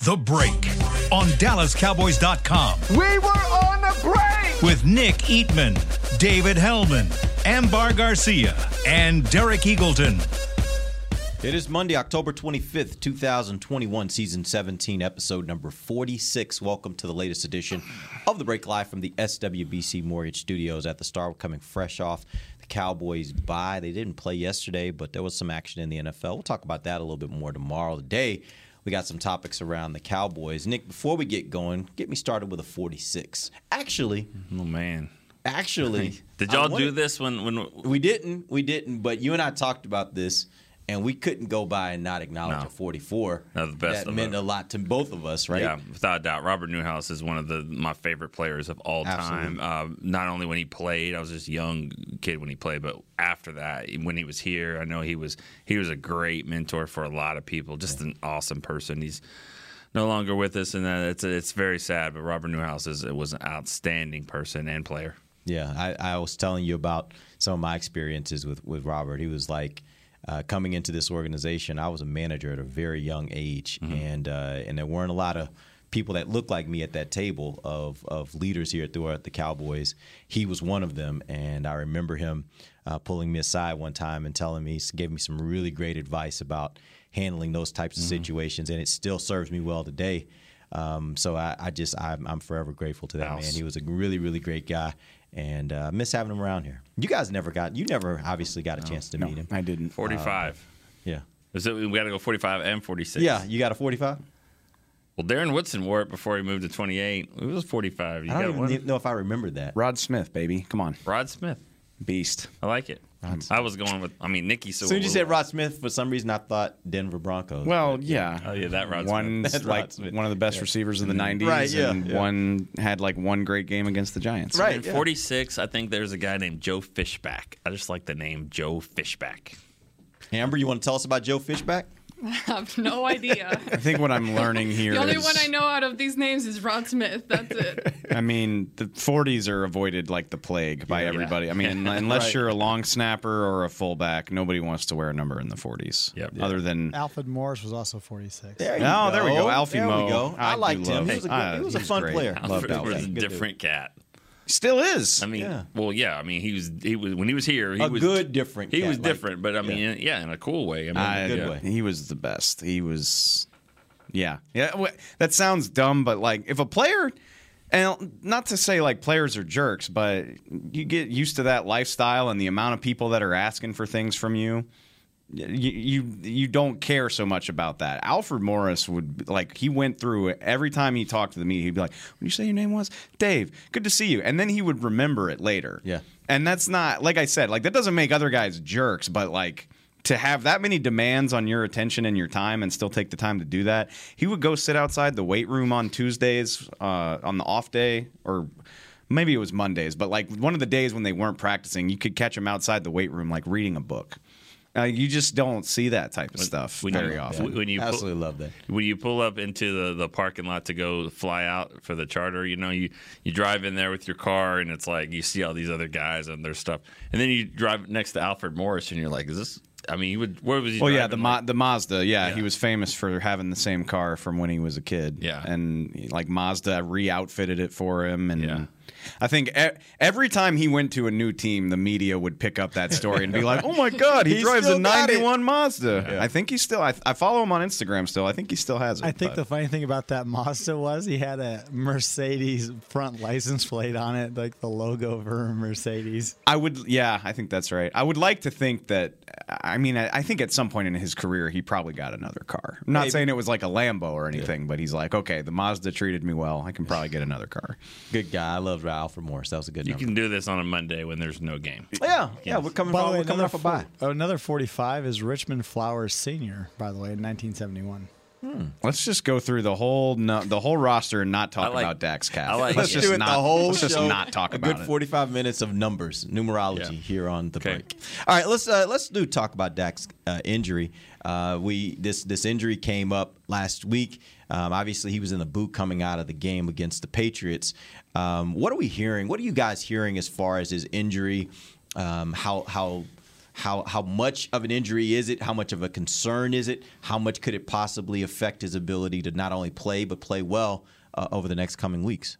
The Break on DallasCowboys.com We were on a break. with Nick Eatman, David Helman, Ambar Garcia, and Derek Eagleton. It is Monday, October 25th, 2021, season 17, episode number 46. Welcome to the latest edition of the Break Live from the SWBC Mortgage Studios at the Star. Coming fresh off the Cowboys bye. They didn't play yesterday, but there was some action in the NFL. We'll talk about that a little bit more tomorrow. Today, we got some topics around the Cowboys. Nick, before we get going, get me started with a 46. Actually, Oh man. actually, Did y'all do this when when we didn't. We didn't. But you and I talked about this, and we couldn't go by and not acknowledge No. a 44. No, the best that meant it. a lot to both of us, right? Yeah, without a doubt. Robert Newhouse is one of the my favorite players of all time. Uh, not only when he played, I was just a young kid when he played, but after that, when he was here, I know he was he was a great mentor for a lot of people. Just an awesome person. He's no longer with us, and uh, it's it's very sad. But Robert Newhouse is was an outstanding person and player. Yeah, I, I was telling you about some of my experiences with, with Robert. He was like uh, coming into this organization. I was a manager at a very young age, and uh, and there weren't a lot of people that looked like me at that table of of leaders here throughout the Cowboys. He was one of them, and I remember him uh, pulling me aside one time and telling me, gave me some really great advice about handling those types of situations, and it still serves me well today. Um, so I, I just I'm, I'm forever grateful to that House. man. He was a really really great guy, and uh, miss having him around here. You guys never got you never obviously got a chance to No, meet him. I didn't. Forty five. Yeah, Is it, we got to go forty five and forty six. yeah. You got a 45. Well, Darren Woodson wore it before he moved to twenty eight. It was forty five. You I don't even know if I remember that. Rod Smith, baby. Come on. Rod Smith. Beast. I like it. I was going with. I mean, Nicky. So As soon as you said Rod Smith, for some reason I thought Denver Broncos. Well, yeah. Oh yeah, that Rod Smith. One's That's like Rod Smith. one of the best receivers in the mm-hmm. 90s, Right, yeah, and yeah. one had like one great game against the Giants. Right. In yeah. 46, I think there's a guy named Joe Fishback. I just like the name Joe Fishback. Amber, you want to tell us about Joe Fishback? I have no idea. I think what I'm learning here the only is- one I know out of these names is Rod Smith. That's it. I mean, the 40s are avoided like the plague by Yeah. everybody. I mean, unless Right. you're a long snapper or a fullback, nobody wants to wear a number in the 40s. Yep. Other than Alfred Morris was also 46. There you Oh, there we go. Alfie there Mo. we go. I, I liked him. love- He was a, good, Ah, he was a he's fun great. player. Loved Alfred was a different cat. Still is. I mean, Yeah. well, yeah. I mean, he was he was when he was here. He A was good different He cat, was like- different, but I mean, yeah. in a cool way. I mean, ah, I- good yeah. way. He was the best. He was, yeah, yeah. That sounds dumb, but like if a player, and not to say like players are jerks, but you get used to that lifestyle and the amount of people that are asking for things from you. You, you you don't care so much about that. Alfred Morris would like he went through it every time he talked to the media. He'd be like, "What did you say your name was?" Dave. Good to see you. And then he would remember it later. Yeah. And that's not like I said, like that doesn't make other guys jerks, but like to have that many demands on your attention and your time and still take the time to do that. He would go sit outside the weight room on Tuesdays uh, on the off day or maybe it was Mondays, but like one of the days when they weren't practicing, you could catch him outside the weight room like reading a book. Uh, you just don't see that type of stuff when very you, often. When you pull, Absolutely love that. when you pull up into the, the parking lot to go fly out for the charter, you know, you, you drive in there with your car and it's like you see all these other guys and their stuff. And then you drive next to Alfred Morris and you're like, is this I mean, he would where was he Well, yeah, the Ma- the Mazda. Yeah, Yeah. he was famous for having the same car from when he was a kid. Yeah. and like Mazda re-outfitted it for him, and Yeah. I think e- every time he went to a new team, the media would pick up that story and be like, "Oh my God, he, He drives a still got it." '91 Mazda." I think he still. I, I follow him on Instagram still. I think he still has it. I think but- the funny thing about that Mazda was he had a Mercedes front license plate on it, like the logo for Mercedes. I would, yeah, I think that's right. I would like to think that. I mean, I, I think at some point in his career, he probably got another car. I'm not Maybe. saying it was like a Lambo or anything, but he's like, okay, the Mazda treated me well. I can probably get another car. Good guy. I loved Alfred Morris. That was a good you number. can do this on a Monday when there's no game. Oh, yeah, yeah. We're coming, By from, way, we're coming off a bye. oh, another 45 is Richmond Flowers Sr., by the way, in 1971. Let's just go through the whole no, the whole roster and not talk I like- about Dak's calf. I like let's it. just do it not, the whole let's just not talk about a about good it. 45 minutes of numbers, numerology Yeah. here on the Okay. break. All right, let's uh, let's do talk about Dak's uh, injury. Uh, we this this injury came up last week. Um, obviously, he was in the boot coming out of the game against the Patriots. Um, what are we hearing? What are you guys hearing as far as his injury? Um, how how how how much of an injury is it? How much of a concern is it? How much could it possibly affect his ability to not only play but play well uh, over the next coming weeks?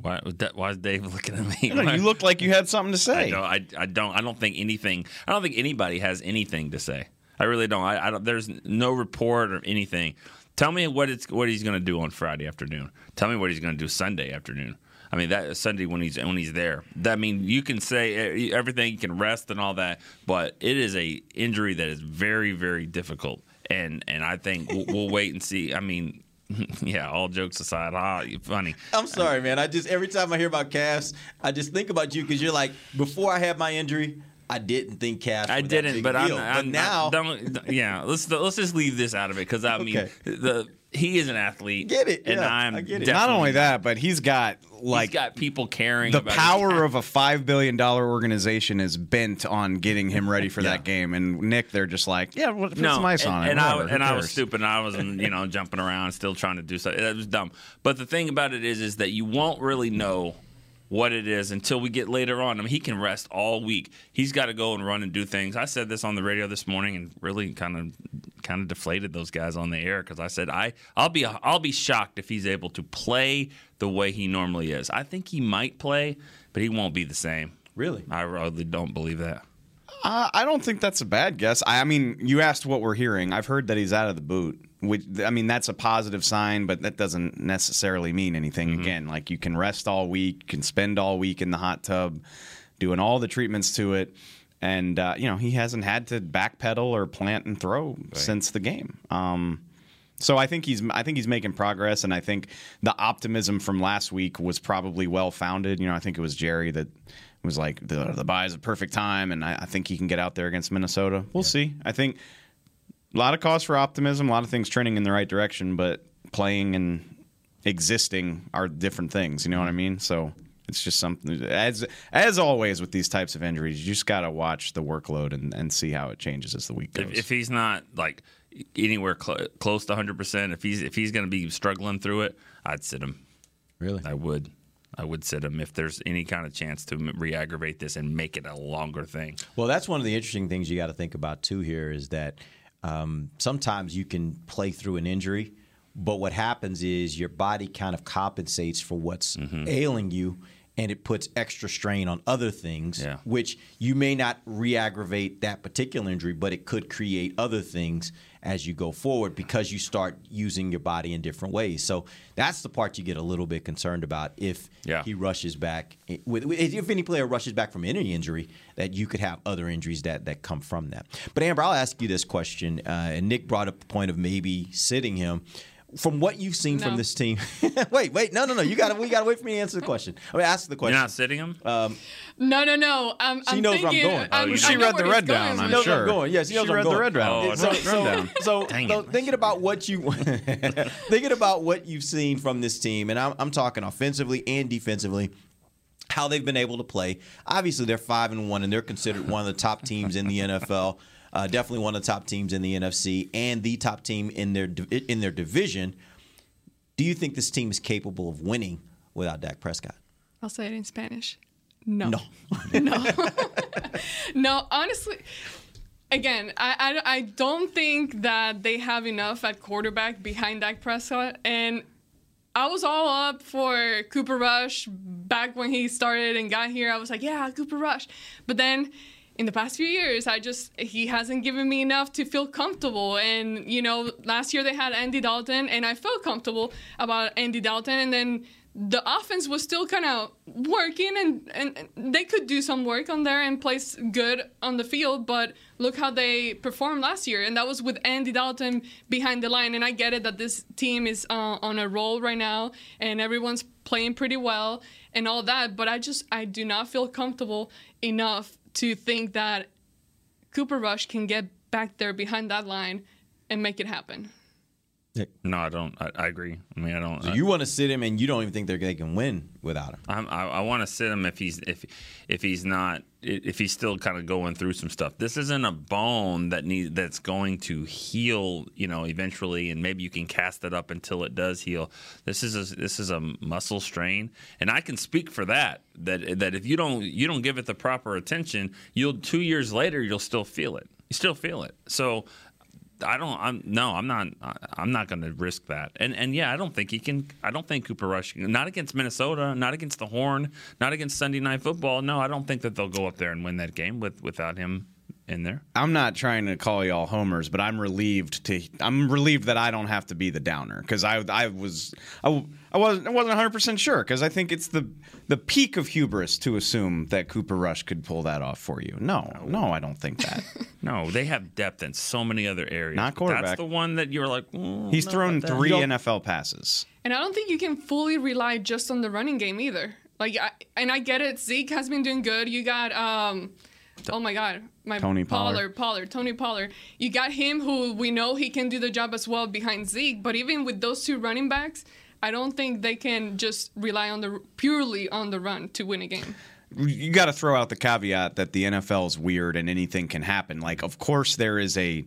Why, why is Dave looking at me? No, you look like you had something to I say. don't, I, I don't. I don't think anything. I don't think anybody has anything to say. I really don't. I, I don't. There's no report or anything. Tell me what it's what he's going to do on Friday afternoon. Tell me what he's going to do Sunday afternoon. I mean that Sunday when he's when he's there. That I mean you can say eh, everything, you can rest and all that, but it is a injury that is very very difficult. And and I think we'll, we'll wait and see. I mean, yeah. All jokes aside, ah, you funny. I'm sorry, man. I just every time I hear about calves, I just think about you because you're like, before I had my injury, I didn't think calves. I didn't, but I'm. I'm but now I don't. Yeah, let's let's just leave this out of it because I mean Okay. the he is an athlete. Get it, and yeah, I'm I get it. Not only that, but he's got like he's got people caring. the about power of a five billion dollar organization is bent on getting him ready for that game. And Nick, they're just like, yeah, well, put no, some ice and, on it. and I whatever, who and I was stupid. And I was you know jumping around, still trying to do something. It was dumb. But the thing about it is, is that you won't really know what it is until we get later on. I mean, he can rest all week. He's got to go and run and do things. I said this on the radio this morning and really kind of kind of deflated those guys on the air because I said I I'll be I'll be shocked if he's able to play the way he normally is. I think he might play, but he won't be the same. Really? I really don't believe that. Uh, I don't think that's a bad guess. I, I mean, you asked what we're hearing. I've heard that he's out of the boot. Which I mean, that's a positive sign, but that doesn't necessarily mean anything. Mm-hmm. Again, like you can rest all week, you can spend all week in the hot tub, doing all the treatments to it, and uh, you know he hasn't had to backpedal or plant and throw since the game. Um, so I think he's I think he's making progress, and I think the optimism from last week was probably well founded. You know, I think it was Jerry that was like the the bye is a perfect time, and I, I think he can get out there against Minnesota. We'll see. I think a lot of cause for optimism, a lot of things trending in the right direction, but playing and existing are different things. You know what I mean? So. It's just something as as always with these types of injuries, you just got to watch the workload and, and see how it changes as the week goes. If, if he's not like anywhere cl- close to 100, percent if he's if he's going to be struggling through it, I'd sit him. Really? I would. I would sit him if there's any kind of chance to re-aggravate this and make it a longer thing. Well, that's one of the interesting things you got to think about too. Here is that um, sometimes you can play through an injury, but what happens is your body kind of compensates for what's Mm-hmm. ailing you, and it puts extra strain on other things, Yeah. which you may not re-aggravate that particular injury, but it could create other things as you go forward because you start using your body in different ways. So that's the part you get a little bit concerned about if Yeah. he rushes back with if any player rushes back from any injury that you could have other injuries that that come from that. But Amber, I'll ask you this question, uh, and Nick brought up the point of maybe sitting him. From what you've seen from this team, wait, wait, no, no, no. You got to, we got to wait for me to answer the question. I mean, ask the question. You're not sitting him. Um, no, no, no. I'm, She I'm knows where I'm going. I'm- Oh, you I know. know read the red going down, I'm She knows it. I'm sure. going. Yes, she knows She where I'm read the red round. Oh, so, run- so, so, so thinking about what you thinking about what you've seen from this team, and I'm, I'm talking offensively and defensively. How they've been able to play. Obviously, they're five and one, and they're considered one of the top teams in the NFL. Uh, definitely one of the top teams in the NFC, and the top team in their in their division. Do you think this team is capable of winning without Dak Prescott? I'll say it in Spanish. No. No. no. no, honestly, again, I, I, I don't think that they have enough at quarterback behind Dak Prescott. And I was all up for Cooper Rush back when he started and got here. I was like, yeah, Cooper Rush. But then in the past few years, I just, he hasn't given me enough to feel comfortable. And, you know, last year they had Andy Dalton, and I felt comfortable about Andy Dalton. And then the offense was still kind of working and, and they could do some work on there and place good on the field but look how they performed last year and that was with andy dalton behind the line and i get it that this team is uh, on a roll right now and everyone's playing pretty well and all that but i just i do not feel comfortable enough to think that cooper rush can get back there behind that line and make it happen No, I don't. I, I agree. I mean, I don't. So you want to sit him, and you don't even think they're, they can win without him. I'm, I, I want to sit him if he's if if he's not if he's still kind of going through some stuff. This isn't a bone that need that's going to heal, you know, eventually, and maybe you can cast it up until it does heal. This is a, this is a muscle strain, and I can speak for that. That that if you don't you don't give it the proper attention, you'll two years later you'll still feel it. You still feel it. So I don't. I'm no. I'm not. I'm not going to risk that. And and yeah, I don't think he can. I don't think Cooper Rush. Not against Minnesota. Not against the Horn. Not against Sunday Night Football. No, I don't think that they'll go up there and win that game with without him in there. I'm not trying to call y'all homers, but I'm relieved to I'm relieved that I don't have to be the downer because I I was I, I wasn't I wasn't 100 percent sure because I think it's the the peak of hubris to assume that Cooper Rush could pull that off for you. No, no, I don't think that. no, they have depth in so many other areas. Not quarterback. That's the one that you're like. Mm, He's thrown three NFL passes, and I don't think you can fully rely just on the running game either. Like, I, and I get it. Zeke has been doing good. You got um oh my god, my Tony Pollard, Pollard, Tony Pollard. You got him who we know he can do the job as well behind Zeke, but even with those two running backs, I don't think they can just rely on the purely on the run to win a game. You got to throw out the caveat that the NFL is weird and anything can happen. Like, of course, there is a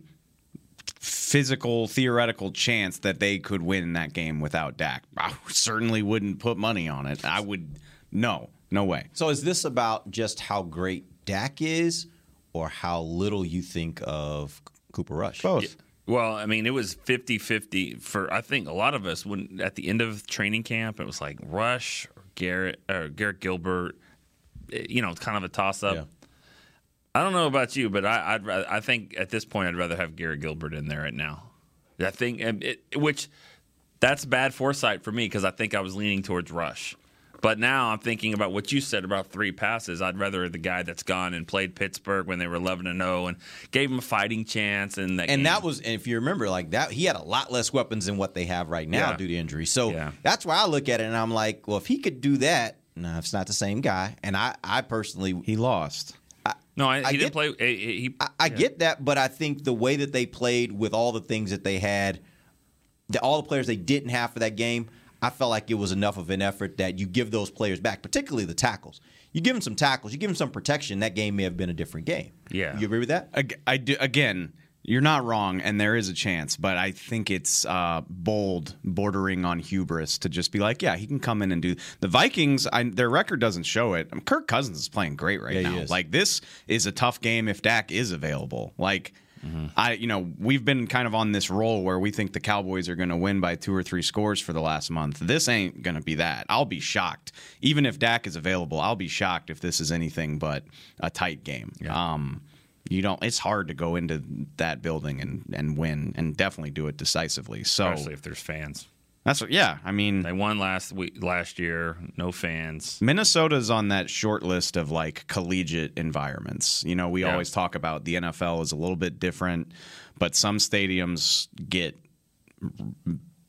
physical theoretical chance that they could win that game without Dak. I certainly wouldn't put money on it. I would no, no way. So is this about just how great Dak is, or how little you think of Cooper Rush? Both. Yeah. Well, I mean, it was 50-50 for I think a lot of us when at the end of training camp it was like Rush or Garrett or Garrett Gilbert, eh, you know, it's kind of a toss up. Yeah. I don't know about you, but I I'd rather, I think at this point I'd rather have Garrett Gilbert in there right now. I think it, which that's bad foresight for me because I think I was leaning towards Rush. But now I'm thinking about what you said about three passes. I'd rather the guy that's gone and played Pittsburgh when they were 11 and 0 and gave him a fighting chance. And that and game. that was, and if you remember, like that, he had a lot less weapons than what they have right now Yeah. due to injury. So Yeah. that's why I look at it and I'm like, well, if he could do that, no, it's not the same guy. And I, I personally, He lost. no, I, he I didn't get- play. He, he- I, I get that, but I think the way that they played with all the things that they had, the, all the players they didn't have for that game, I felt like it was enough of an effort that you give those players back, particularly the tackles. You give them some tackles, you give them some protection. That game may have been a different game. Yeah. you agree with that? Ag- I do, again, you're not wrong, and there is a chance, but I think it's uh, bold, bordering on hubris to just be like, yeah, he can come in and do. The Vikings, I, their record doesn't show it. Um, Kirk Cousins is playing great right Yeah, now. Like this is a tough game if Dak is available. Like. I, you know, we've been kind of on this roll where we think the Cowboys are going to win by two or three scores for the last month. This ain't going to be that. I'll be shocked, even if Dak is available. I'll be shocked if this is anything but a tight game. Um, you don't it's hard to go into that building and and win and definitely do it decisively so especially if there's fans. That's what yeah i mean They won last week, last year. No fans. minnesota's on that short list of like collegiate environments you know we Yeah. always talk about the nfl is a little bit different but some stadiums get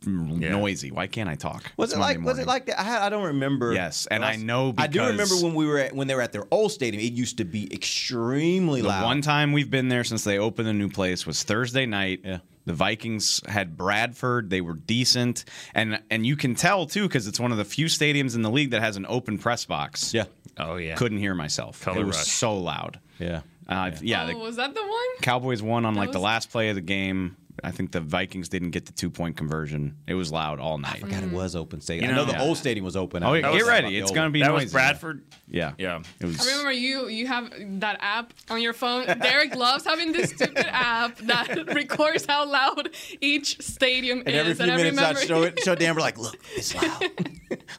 noisy why can't i talk Was It's it Monday like? Was it like that? I, I don't remember. Yes, and I know I do remember when we were at, when they were at their old stadium. It used to be extremely The loud. one time we've been there since they opened the new place was Thursday night. Yeah. The Vikings had Bradford. They were decent, and and you can tell too because it's one of the few stadiums in the league that has an open press box. yeah, Oh yeah. couldn't hear myself. Color it was so loud. yeah. Uh, yeah, oh, the was that the one? Cowboys won on like the last play of the game. I think the Vikings didn't get the two point conversion. It was loud all night. God, it was open stadium. You I know know- the old stadium was open. Oh, yeah, get ready. It's gonna be that noisy. was Bradford. Yeah, Yeah. It was. I remember you you have that app on your phone. Derek loves having this stupid app that records how loud each stadium And is. every few and I minutes, I'd show it, show Amber like, look, it's loud.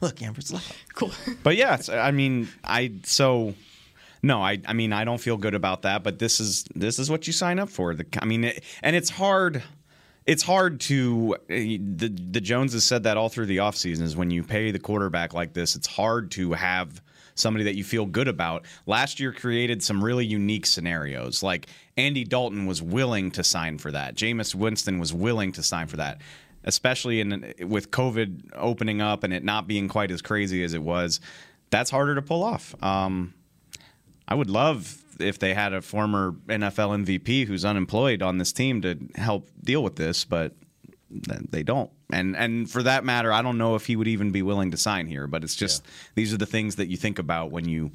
look, Amber, it's loud. cool. But yeah, it's- I mean, I so no, I I mean, I don't feel good about that. But this is this is what you sign up for. The I mean, it, and it's hard. It's hard to the the Jones has said that all through the offseason is when you pay the quarterback like this, it's hard to have somebody that you feel good about. Last year created some really unique scenarios. Like Andy Dalton was willing to sign for that. Jameis Winston was willing to sign for that. Especially in with COVID opening up and it not being quite as crazy as it was, that's harder to pull off. Um, I would love if they had a former NFL MVP who's unemployed on this team to help deal with this, but they don't. And and for that matter, I don't know if he would even be willing to sign here. But it's just these are the things that you think about when you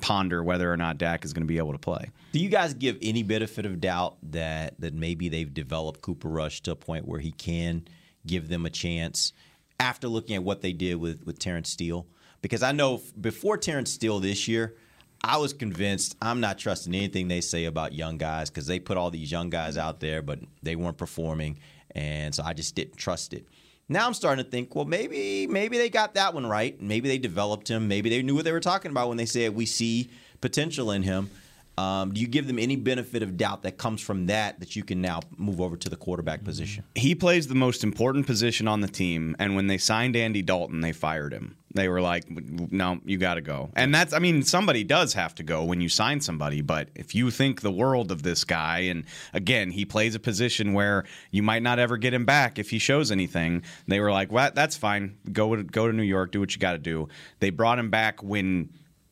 ponder whether or not Dak is going to be able to play. Do you guys give any benefit of doubt that that maybe they've developed Cooper Rush to a point where he can give them a chance after looking at what they did with with Terence Steele? Because I know before Terence Steele this year, I was convinced I'm not trusting anything they say about young guys because they put all these young guys out there, but they weren't performing, and so I just didn't trust it. Now I'm starting to think, well, maybe maybe they got that one right. Maybe they developed him. Maybe they knew what they were talking about when they said we see potential in him. Um, do you give them any benefit of doubt that comes from that that you can now move over to the quarterback position? He plays the most important position on the team, and when they signed Andy Dalton, they fired him. They were like, "No, you got to go." And that's, I mean, somebody does have to go when you sign somebody. But if you think the world of this guy, and again, he plays a position where you might not ever get him back if he shows anything, they were like, "Well, that's fine. Go to go to New York, do what you got to do." They brought him back when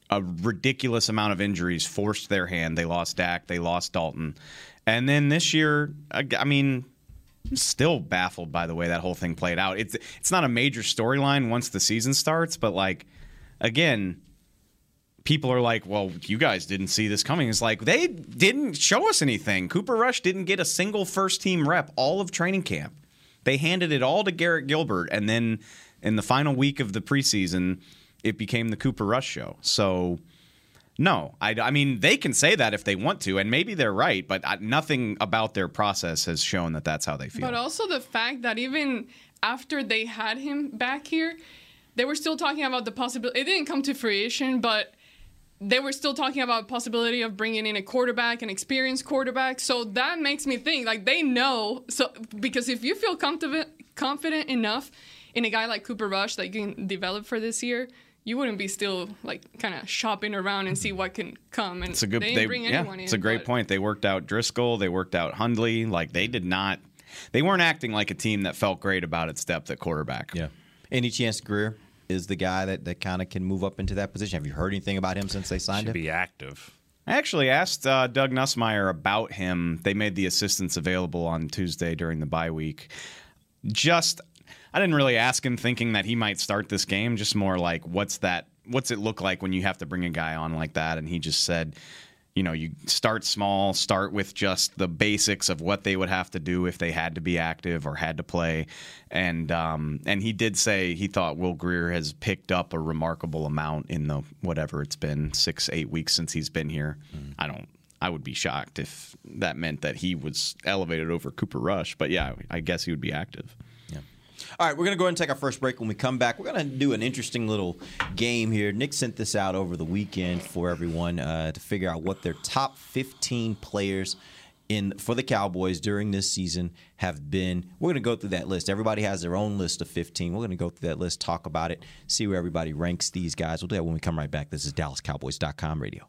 a ridiculous amount of injuries forced their hand. They lost Dak, they lost Dalton, and then this year, I I mean, I'm still baffled by the way that whole thing played out. It's it's not a major storyline once the season starts, but like again, people are like, "Well, you guys didn't see this coming." It's like they didn't show us anything. Cooper Rush didn't get a single first team rep all of training camp. They handed it all to Garrett Gilbert, and then in the final week of the preseason, it became the Cooper Rush show. So. No, I, I mean they can say that if they want to, and maybe they're right, but uh, nothing about their process has shown that that's how they feel. But also the fact that even after they had him back here, they were still talking about the possibility. It didn't come to fruition, but they were still talking about possibility of bringing in a quarterback, an experienced quarterback. So that makes me think like they know. So because if you feel confident confident enough in a guy like Cooper Rush that you can develop for this year. You wouldn't be still like kind of shopping around and see what can come. And It's a good. They They, didn't bring yeah, in. it's a great but- point. They worked out Driskel. They worked out Hundley. Like they did not. They weren't acting like a team that felt great about its depth at quarterback. Yeah. Any chance Grier is the guy that, that kind of can move up into that position? Have you heard anything about him since they signed Should him? be active. I actually asked uh, Doug Nussmeier about him. They made the assistants available on Tuesday during the bye week. Just, I didn't really ask him thinking that he might start this game. Just more like, what's that? What's it look like when you have to bring a guy on like that? And he just said, you know, you start small, start with just the basics of what they would have to do if they had to be active or had to play, and um, and he did say he thought Will Grier has picked up a remarkable amount in the whatever it's been six eight weeks since he's been here. I don't. I would be shocked if that meant that he was elevated over Cooper Rush, but yeah, I guess he would be active. All right, we're going to go ahead and take our first break. When we come back, we're going to do an interesting little game here. Nick sent this out over the weekend for everyone uh, to figure out what their top 15 players in for the Cowboys during this season have been. We're going to go through that list. Everybody has their own list of 15. We're going to go through that list, talk about it, see where everybody ranks these guys. We'll do that when we come right back. This is DallasCowboys.com radio.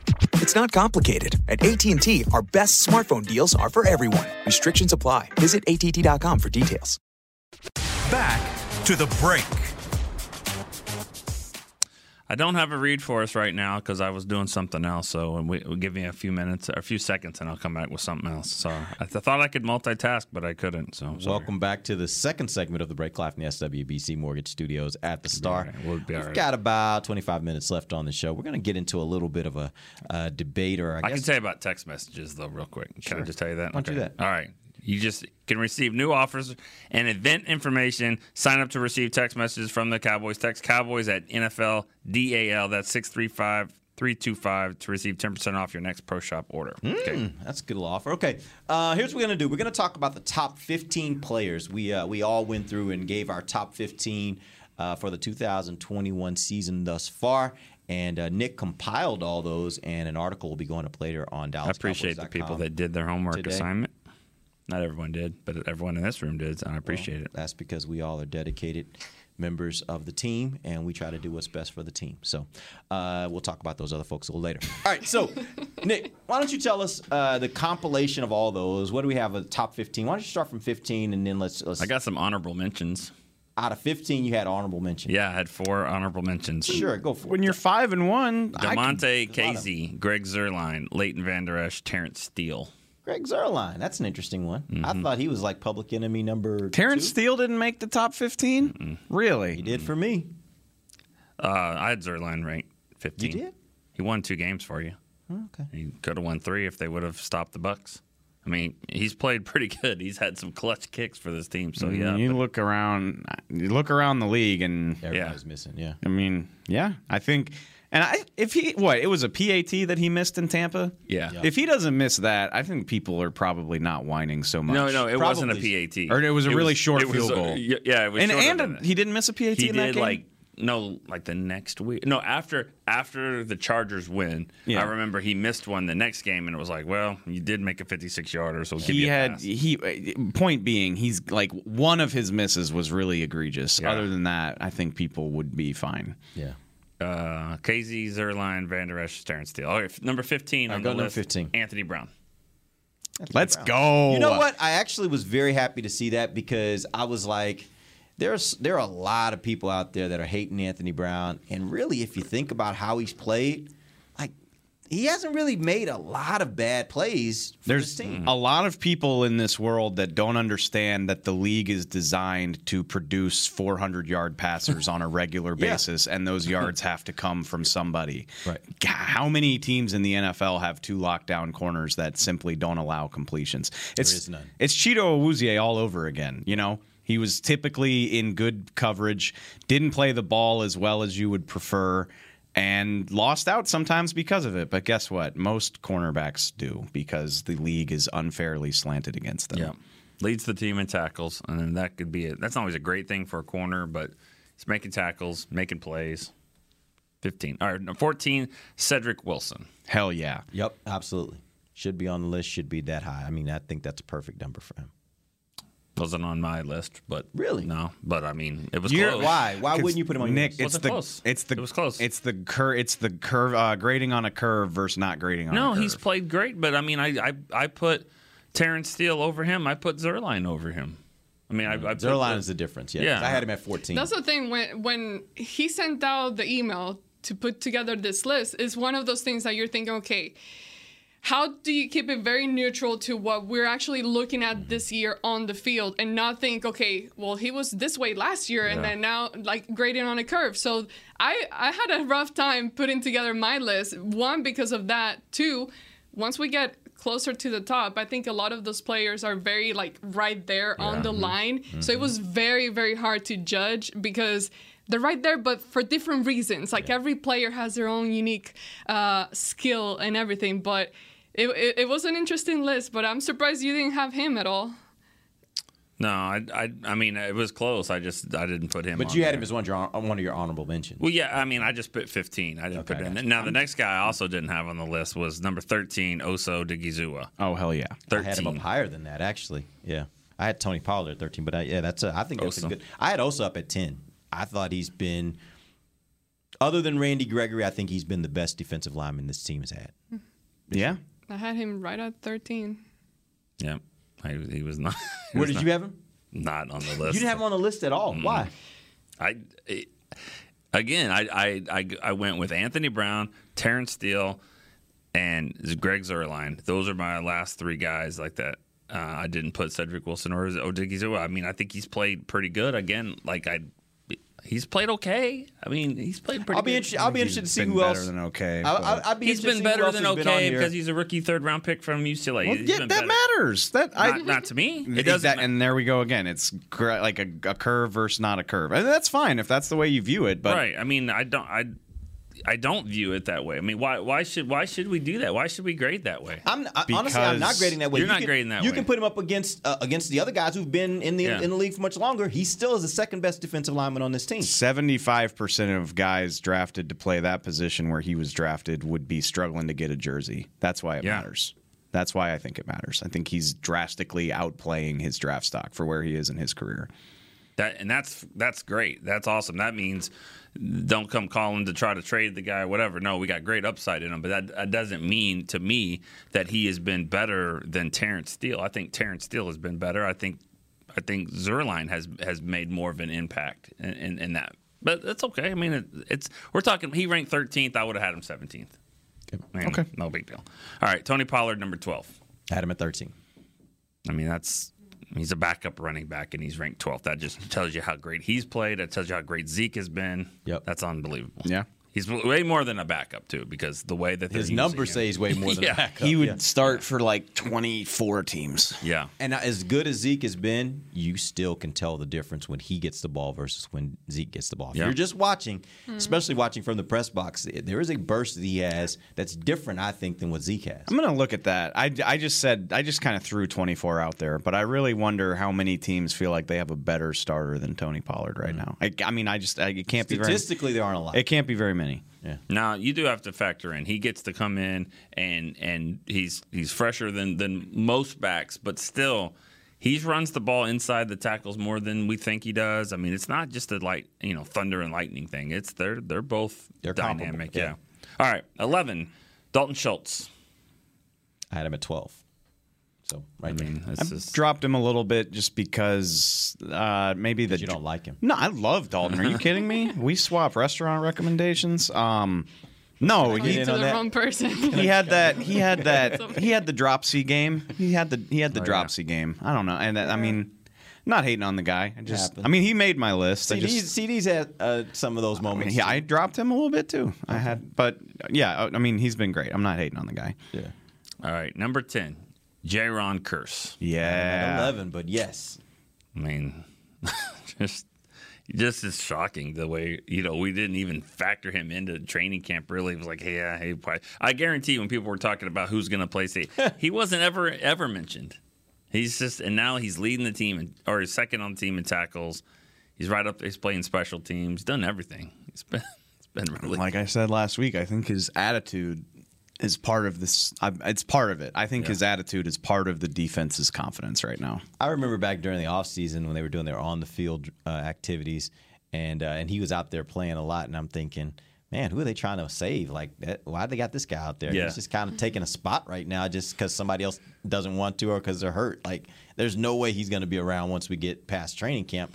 It's not complicated. At AT&T, our best smartphone deals are for everyone. Restrictions apply. Visit att.com for details. Back to the break. I don't have a read for us right now because I was doing something else. So we, give me a few minutes, or a few seconds, and I'll come back with something else. So I th- thought I could multitask, but I couldn't. So sorry. Welcome back to the second segment of the break live from the SWBC Mortgage Studios at the Star. right. We'll We've right. got about 25 minutes left on the show. We're going to get into a little bit of a uh, debate, or I, I can tell you about text messages though, real quick. Can I Sure. just tell you that? Why don't do that? All right. You just can receive new offers and event information. Sign up to receive text messages from the Cowboys. Text Cowboys at NFL DAL. That's 635 325 to receive 10% off your next Pro Shop order. Okay. Mm, that's a good little offer. Okay, uh, here's what we're gonna do. We're gonna talk about the top 15 players. We uh, we all went through and gave our top 15 uh, for the 2021 season thus far. And uh, Nick compiled all those, and an article will be going up later on Dallas. I appreciate the people that did their homework today. assignment. Not everyone did, but everyone in this room did, and I appreciate it. That's because we all are dedicated members of the team, and we try to do what's best for the team. So uh, we'll talk about those other folks a little later. All right, so Nick, why don't you tell us uh, the compilation of all those? What do we have? A top 15. Why don't you start from 15, and then let's. let's I got some honorable mentions. out of 15, you had honorable mentions. Yeah, I had four honorable mentions. Sure, go for it. When you're five and one, I Demonte could- Casey, Greg Zuerlein, Leighton Vander Esch, Terence Steele. Greg Zuerlein. That's an interesting one. I Mm-hmm. thought he was like public enemy number. Terence two. Steele didn't make the top 15? Really? He did for me. Uh, I had Zuerlein ranked 15. You did? He won two games for you. Okay. He could have won three if they would have stopped the Bucs. I mean, he's played pretty good. He's had some clutch kicks for this team. So yeah, you look around, you look around the league, and Everybody's missing. Yeah. I mean, yeah, I think, and I if he what it was a PAT that he missed in Tampa. Yeah. Yeah. If he doesn't miss that, I think people are probably not whining so much. no, no, it wasn't a PAT. Or it was a really short it field a- goal. yeah, yeah, it was and shorter and than a- he didn't miss a PAT he in that did game. like no, like the next week. No, after after the Chargers win, Yeah. I remember he missed one the next game, and it was like, well, you did make a 56 yarder, so we'll he had pass. he point being he's like one of his misses was really egregious. Yeah. Other than that, I think people would be fine. Yeah. Uh, Kazee, Zuerlein, Van Der Esch, Terence Steele. All right, number 15 All right, on go the number list, 15. Anthony Brown. Let's go. You know what? I actually was very happy to see that because I was like, there's there are a lot of people out there that are hating Anthony Brown, and really, if you think about how he's played, like he hasn't really made a lot of bad plays for There's this team. a lot of people in this world that don't understand that the league is designed to produce 400 yard passers on a regular Yeah. basis, and those yards have to come from somebody. Right. How many teams in the NFL have two lockdown corners that simply don't allow completions? It's, is none. It's Chidobe Awuzie all over again. You know, he was typically in good coverage, didn't play the ball as well as you would prefer. And lost out sometimes because of it. But guess what? Most cornerbacks do because the league is unfairly slanted against them. Yeah. Leads the team in tackles, and then that could be it. That's not always a great thing for a corner, but he's making tackles, making plays. 15. All right, 14, Cedric Wilson. Hell yeah. Yep, absolutely. Should be on the list. Should be that high. I mean, I think that's a perfect number for him. Wasn't on my list, but Really? no. But I mean, it was You're- close. Why? Why wouldn't you put him on your Nick? list? It's Wasn't the close. it's the It was close. It's the cur It's the curve uh, grading on a curve versus not grading on. No, a curve. he's played great, but I mean, I I, I put Terence Steele over him. I put Zuerlein over him. I mean, I, I put Zuerlein the- is the difference. Yeah, Yeah. 'cause I had him at 14. That's the thing when when he sent out the email to put together this list is one of those things that you're thinking, okay, how do you keep it very neutral to what we're actually looking at this mm-hmm. year on the field and not think, okay, well he was this way last year and then now like grading on a curve. So I I had a rough time putting together my list. One because of that. Two, once we get closer to the top, I think a lot of those players are very like right there on the mm-hmm. line. So it mm-hmm. was very very hard to judge because they're right there, but for different reasons. Like every player has their own unique uh, skill and everything. But it, it, it was an interesting list. But I'm surprised you didn't have him at all. No, I, I, I mean, it was close. I just, I didn't put him. But on you had there. him as one, of your- one of your honorable mentions. Well, yeah, I mean, I just put 15. I didn't Okay, put him. it in. got. Now, the next guy I also didn't have on the list was number 13, Osa Odighizuwa. Oh hell yeah! 13. I had him up higher than that, actually. Yeah, I had Tony Pollard at 13, but I, yeah, that's a, I think that's Osa. a good. I had Osa up at 10. I thought he's been, other than Randy Gregory, I think he's been the best defensive lineman this team has had. Yeah. I had him right at 13. Yeah, I, he was not. he Where was did not- you have him? Not on the list. You didn't have him on the list at all. Why? I it- again, I, I I I went with Anthony Brown, Terence Steele, and Greg Zuerlein. Those are my last three guys like that. Uh, I didn't put Cedric Wilson or Odighizuwa. I mean, I think he's played pretty good. Again, like I, he's played okay. I I mean, he's played pretty. I'll be good. interested. I'll be interested to see been who better else. than okay, I, I, but- I'd be He's interested been to see who better than has been okay because he's a rookie third round pick from UCLA. Well, yeah, that better. matters. That I Not, not to me. It It doesn't. that, and there we go again. It's gr- like a, a curve versus not a curve, and that's fine if that's the way you view it. But right. I mean, I don't. I. I don't view it that way. I mean, why? Why should? Why should we do that? Why should we grade that way? I'm I- honestly, I'm not grading that way. you're You not can- grading that You way. can put him up against uh, against the other guys who've been in the Yeah. in the league for much longer. He still is the second best defensive lineman on this team. seventy-five percent of guys drafted to play that position where he was drafted would be struggling to get a jersey. That's why it Yeah. matters. That's why I think it matters. I think he's drastically outplaying his draft stock for where he is in his career. That and that's that's great. That's awesome. That means don't come calling to try to trade the guy or whatever. No, we got great upside in him, but that, that doesn't mean to me that he has been better than Terence Steele. I think Terence Steele has been better. I think I think Zuerlein has has made more of an impact in, in, in that. But that's okay. I mean, it, it's we're talking. He ranked 13th. I would have had him 17th. I Okay. no big deal. All right, Tony Pollard, number 12. Had him at 13. I mean, that's he's a backup running back and he's ranked 12th. That just tells you how great he's played. It tells you how great Zeke has been. Yep. That's unbelievable. Yeah. He's way more than a backup too, because the way that they're His using numbers him. say he's way more than Yeah. a backup. He would yeah. start for like twenty-four teams. Yeah. And as good as Zeke has been, you still can tell the difference when he gets the ball versus when Zeke gets the ball. If Yeah. you're just watching, hmm. especially watching from the press box, there is a burst that he has that's different, I think, than what Zeke has. I'm going to look at that. I, I just said, I just kind of threw 24 out there, but I really wonder how many teams feel like they have a better starter than Tony Pollard right hmm. now. I, I mean, I just, I, it can't be Statistically, there aren't a lot. it can't be very many. yeah. Now you do have to factor in he gets to come in and and he's he's fresher than than most backs, but still he runs the ball inside the tackles more than we think he does. I mean, it's not just a light you know thunder and lightning thing. It's they're they're both They're dynamic. Yeah. yeah. All right, eleven. Dalton Schultz. I had him at 12. So, right I mean, I this is dropped him a little bit just because uh, maybe that. You don't like him. No, I love Dalton. Are you kidding me? We swap restaurant recommendations. Um, no, Talking he, to the that? wrong person. he had that. He had that. He had the dropsy game. He had the. He had the Oh, yeah. dropsy game. I don't know. And that, I mean, not hating on the guy. I just. Happens. I mean, he made my list. I CD's, just. CD's had uh, some of those I, mean, moments. he, I dropped him a little bit too. I had, but yeah, I mean, he's been great. I'm not hating on the guy. yeah. all right. Number ten. Jayron Kearse. At Yeah. 11, but yes. I mean, just just is shocking the way you know we didn't even factor him into training camp. Really, it was like, hey, yeah, hey, I guarantee when people were talking about who's going to play safety, he wasn't ever ever mentioned. He's just and now he's leading the team in, or he's second on the team in tackles. He's right up. there. He's playing special teams. He's done everything. He's been it's been really Like I said last week, I think his attitude is part of this. I, it's part of it. I think his attitude is part of the defense's confidence right now. I remember back during the offseason when they were doing their on the field uh, activities, and uh, and he was out there playing a lot, and I'm thinking, man, who are they trying to save? Like, that, why they got this guy out there? Yeah. He's just kind of taking a spot right now, just because somebody else doesn't want to or because they're hurt. Like, there's no way he's going to be around once we get past training camp.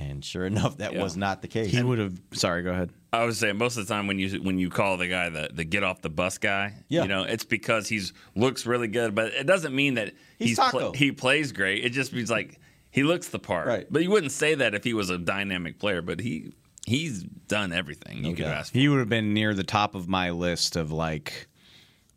And sure enough, that Yeah. was not the case. He would have. Sorry, go ahead. I was saying most of the time when you when you call the guy the, the get off the bus guy, Yeah. you know, it's because he's looks really good, but it doesn't mean that He's pla- Taco. he plays great. It just means like he looks the part. Right. But you wouldn't say that if he was a dynamic player, but he he's done everything you could ask for. He would have been near the top of my list of like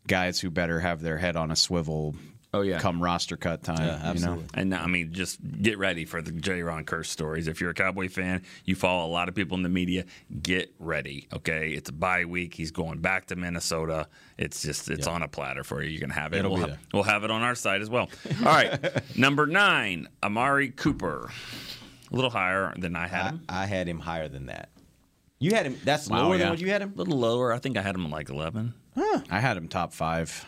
guys who better have their head on a swivel Oh yeah, come roster cut time. You know, And I mean, just get ready for the J. Ron Curse stories. If you're a Cowboy fan, you follow a lot of people in the media. Get ready, okay? It's a bye week. He's going back to Minnesota. It's just it's on a platter for you. You can have it. It'll we'll, be ha- there. we'll have it on our side as well. All right, number nine, Amari Cooper, a little higher than I had I, him. I had him higher than that. You had him. That's Wow, lower yeah. than what you had him. A little lower. I think I had him like eleven. Huh. I had him top five.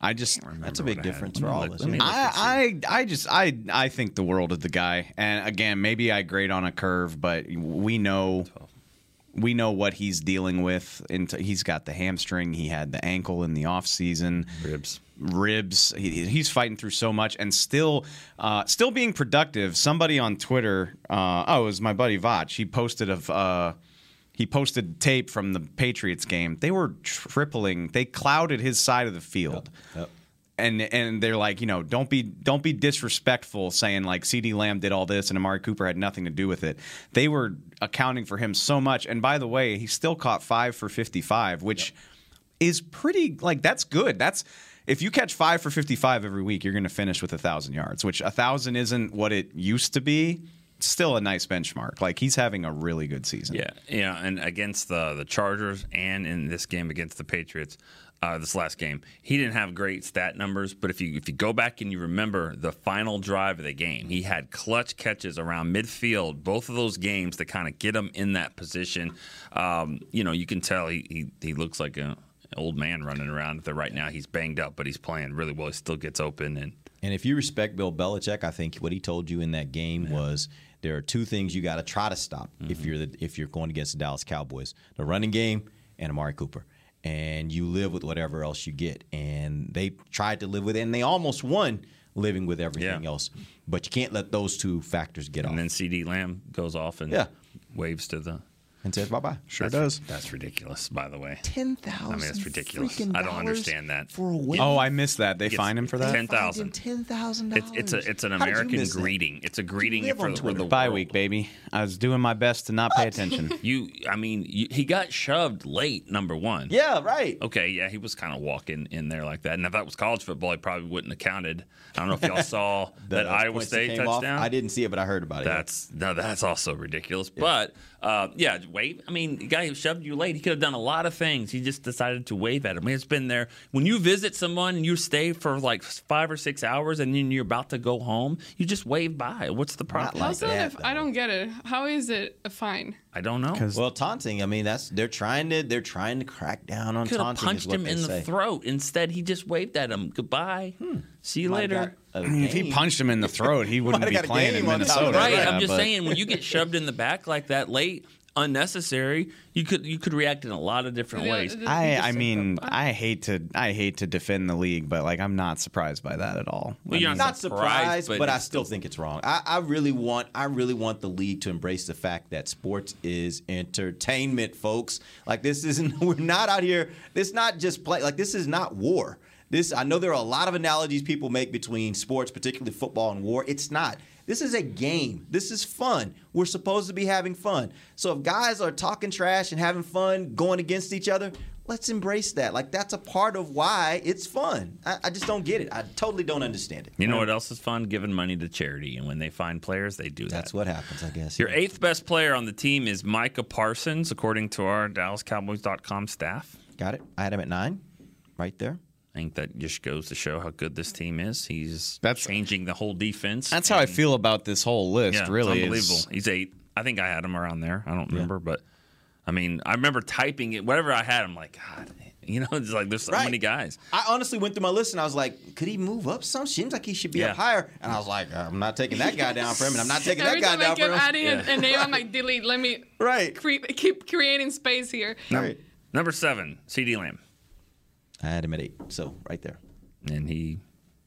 I just That's a big difference for all of us. I, I I just I I think the world of the guy. And again, maybe I grade on a curve, but we know we know what he's dealing with. And he's got the hamstring. He had the ankle in the off season. Ribs. Ribs. He, he's fighting through so much and still uh, still being productive. Somebody on Twitter. Uh, oh, it was my buddy Vach. He posted of. Uh, he posted tape from the Patriots game. They were tripling. They clouded his side of the field. And and they're like, you know, don't be don't be disrespectful saying like CeeDee Lamb did all this and Amari Cooper had nothing to do with it. They were accounting for him so much. And by the way, he still caught 5 for 55, which is pretty like that's good. That's if you catch 5 for 55 every week, you're going to finish with a 1000 yards, which a 1000 isn't what it used to be. Still a nice benchmark. Like he's having a really good season. Yeah, yeah, and against the the Chargers and in this game against the Patriots, uh, this last game, he didn't have great stat numbers. But if you if you go back and you remember the final drive of the game, he had clutch catches around midfield. Both of those games to kind of get him in that position. Um, you know, you can tell he he, he looks like a old man running around there right now. He's banged up, but he's playing really well. He still gets open and. And if you respect Bill Belichick, I think what he told you in that game was there are two things you got to try to stop if mm-hmm. you're the, if you're going against the Dallas Cowboys: the running game and Amari Cooper. And you live with whatever else you get. And they tried to live with it, and they almost won living with everything else. But you can't let those two factors get off. And then CeeDee Lamb goes off and Yeah. waves to the and says bye bye. Sure that's- does. That's ridiculous, by the way. Ten thousand. I mean, that's ridiculous. I don't understand that. for a win. Oh, I missed that. They It's fined him for that. Ten thousand. Ten thousand It's it's a it's an How did you American miss that? greeting. It's a greeting live for, on for the Bye week, baby. I was doing my best to not pay attention. You, I mean, you, he got shoved late. Number one. Yeah, right. Okay, yeah, he was kind of walking in there like that. And if that was college football, he probably wouldn't have counted. I don't know if y'all saw The that Iowa points that State came off, touchdown. I didn't see it, but I heard about it. That's no, that's also ridiculous. But uh, yeah, wave. I mean, the guy who shoved you late, he could have done a lot of things. He just decided to wave at him. It's been there. When you visit someone and you stay for like five or six hours, and then you're about to go home, you just wave by. What's the problem? How's that? if, I don't get it. How is it a fine? I don't know. Well, taunting. I mean, that's they're trying to they're trying to crack down on Could have taunting. is punched what him they in the throat. Instead, he just waved at him. Goodbye. Hmm. See you Might later. got a I mean, if he punched him in the throat, he wouldn't be have got a playing in game on Minnesota. Right. Yeah, I'm just but- saying when you get shoved in the back like that late, unnecessary, you could you could react in a lot of different Yeah, ways. I, I mean. Uh, uh, I hate to, I hate to defend the league, but like, I'm not surprised by that at all. Well, I you're mean, not surprised, surprised, but but, I still still- think it's wrong. I, I really want I really want the league to embrace the fact that sports is entertainment, folks. Like this isn't we're not out here. This not just play. Like this is not war. This I know there are a lot of analogies people make between sports, particularly football and war. It's not. This is a game. This is fun. We're supposed to be having fun. So if guys are talking trash and having fun, going against each other, let's embrace that. Like that's a part of why it's fun. I, I just don't get it. I totally don't understand it. You know what else is fun? Giving money to charity. And when they find players, they do That's that. That's what happens, I guess. Your eighth best player on the team is Micah Parsons, according to our DallasCowboys.com staff. Got it. I had him at nine, right there. I think that just goes to show how good this team is. He's That's- changing the whole defense. that's how I feel about this whole list. Yeah, really, it's unbelievable. is- He's eight. I think I had him around there. I don't remember, but I mean, I remember typing it. Whatever I had, I'm like, God, you know, it's like there's so Right. many guys. I honestly went through my list and I was like, could he move up some? Seems like he should be Yeah. up higher. And I was like, I'm not taking that guy down for him, and I'm not taking Every that guy time I down keep for him. adding a- a name, I'm like, delete. Let me Right. cre- keep creating space here. Right. Number seven, CeeDee Lamb, I had him at eight, so right there. and he,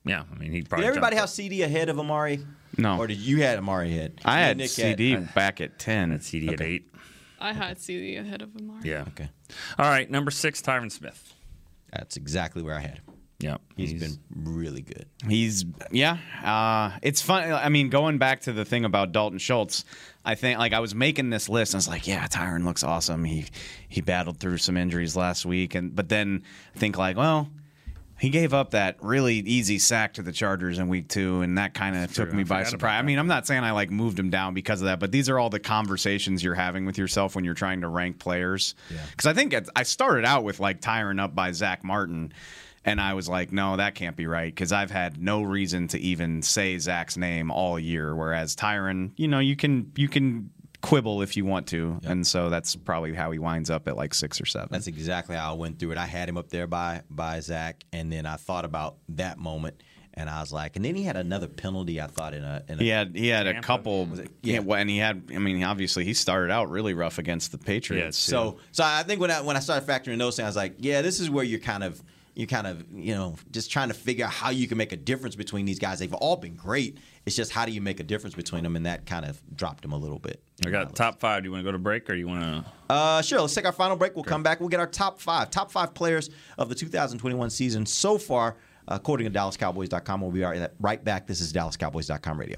yeah, I mean, he probably. Did probably. everybody jumped have CeeDee ahead of Amari? No. Or did you had Amari ahead? I You had Nick CeeDee had- back at ten. at CeeDee at eight. I had CeeDee ahead of Amari. Yeah. Okay. All right, number six, Tyron Smith. That's exactly where I had him. Yeah, he's been really good. He's yeah. Uh, it's fun. I mean, going back to the thing about Dalton Schultz, I think like I was making this list and I was like, yeah, Tyron looks awesome. He he battled through some injuries last week, and but then I think like, well, He gave up that really easy sack to the Chargers in week two, and that kind of took me by surprise. I mean, I'm not saying I like moved him down because of that, but these are all the conversations you're having with yourself when you're trying to rank players. Because I think I started out with like Tyron up by Zach Martin, and I was like, no, that can't be right because I've had no reason to even say Zach's name all year. Whereas Tyron, you know, you can you can quibble if you want to, and so that's probably how he winds up at like six or seven. That's exactly how I went through it. I had him up there by by Zach, and then I thought about that moment, and I was like, and then he had another penalty. I thought in a, in a He had he had a couple, yeah. well, and he had. I mean, obviously, he started out really rough against the Patriots. So so I think when I when I started factoring those things, I was like, yeah, this is where you're kind of you kind of you know just trying to figure out how you can make a difference between these guys. They've all been great. It's just how do you make a difference between them, and that kind of dropped them a little bit. I got top five. Do you want to go to break or you want to? Uh, sure. Let's take our final break. We'll come back. We'll get our top five, top five players of the 2021 season so far, according to DallasCowboys.com. We'll be right back. This is DallasCowboys.com radio.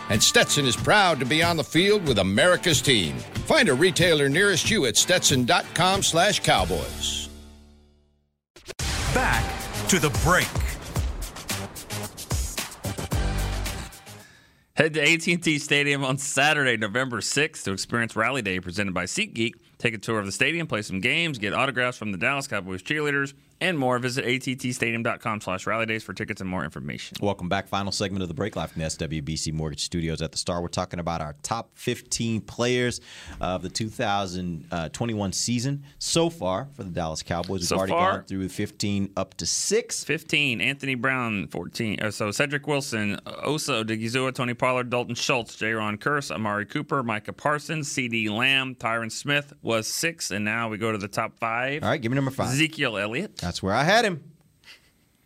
and Stetson is proud to be on the field with America's team. Find a retailer nearest you at stetson.com slash cowboys. Back to the break. Head to AT&T Stadium on Saturday, November 6th to experience Rally Day presented by SeatGeek. Take a tour of the stadium, play some games, get autographs from the Dallas Cowboys cheerleaders, and more. Visit attstadium.com slash rally days for tickets and more information. Welcome back. Final segment of the break live from the SWBC Mortgage Studios at the Star. We're talking about our top 15 players of the 2021 season so far for the Dallas Cowboys. We've So already far- gone through 15 up to 6. 15, Anthony Brown, 14. Uh, so Cedric Wilson, Osa Odighizuwa, Tony Pollard, Dalton Schultz, Jayron Kearse, Amari Cooper, Micah Parsons, CeeDee Lamb, Tyron Smith was six. And now we go to the top five. All right, give me number five. Ezekiel Elliott. That's where I had him.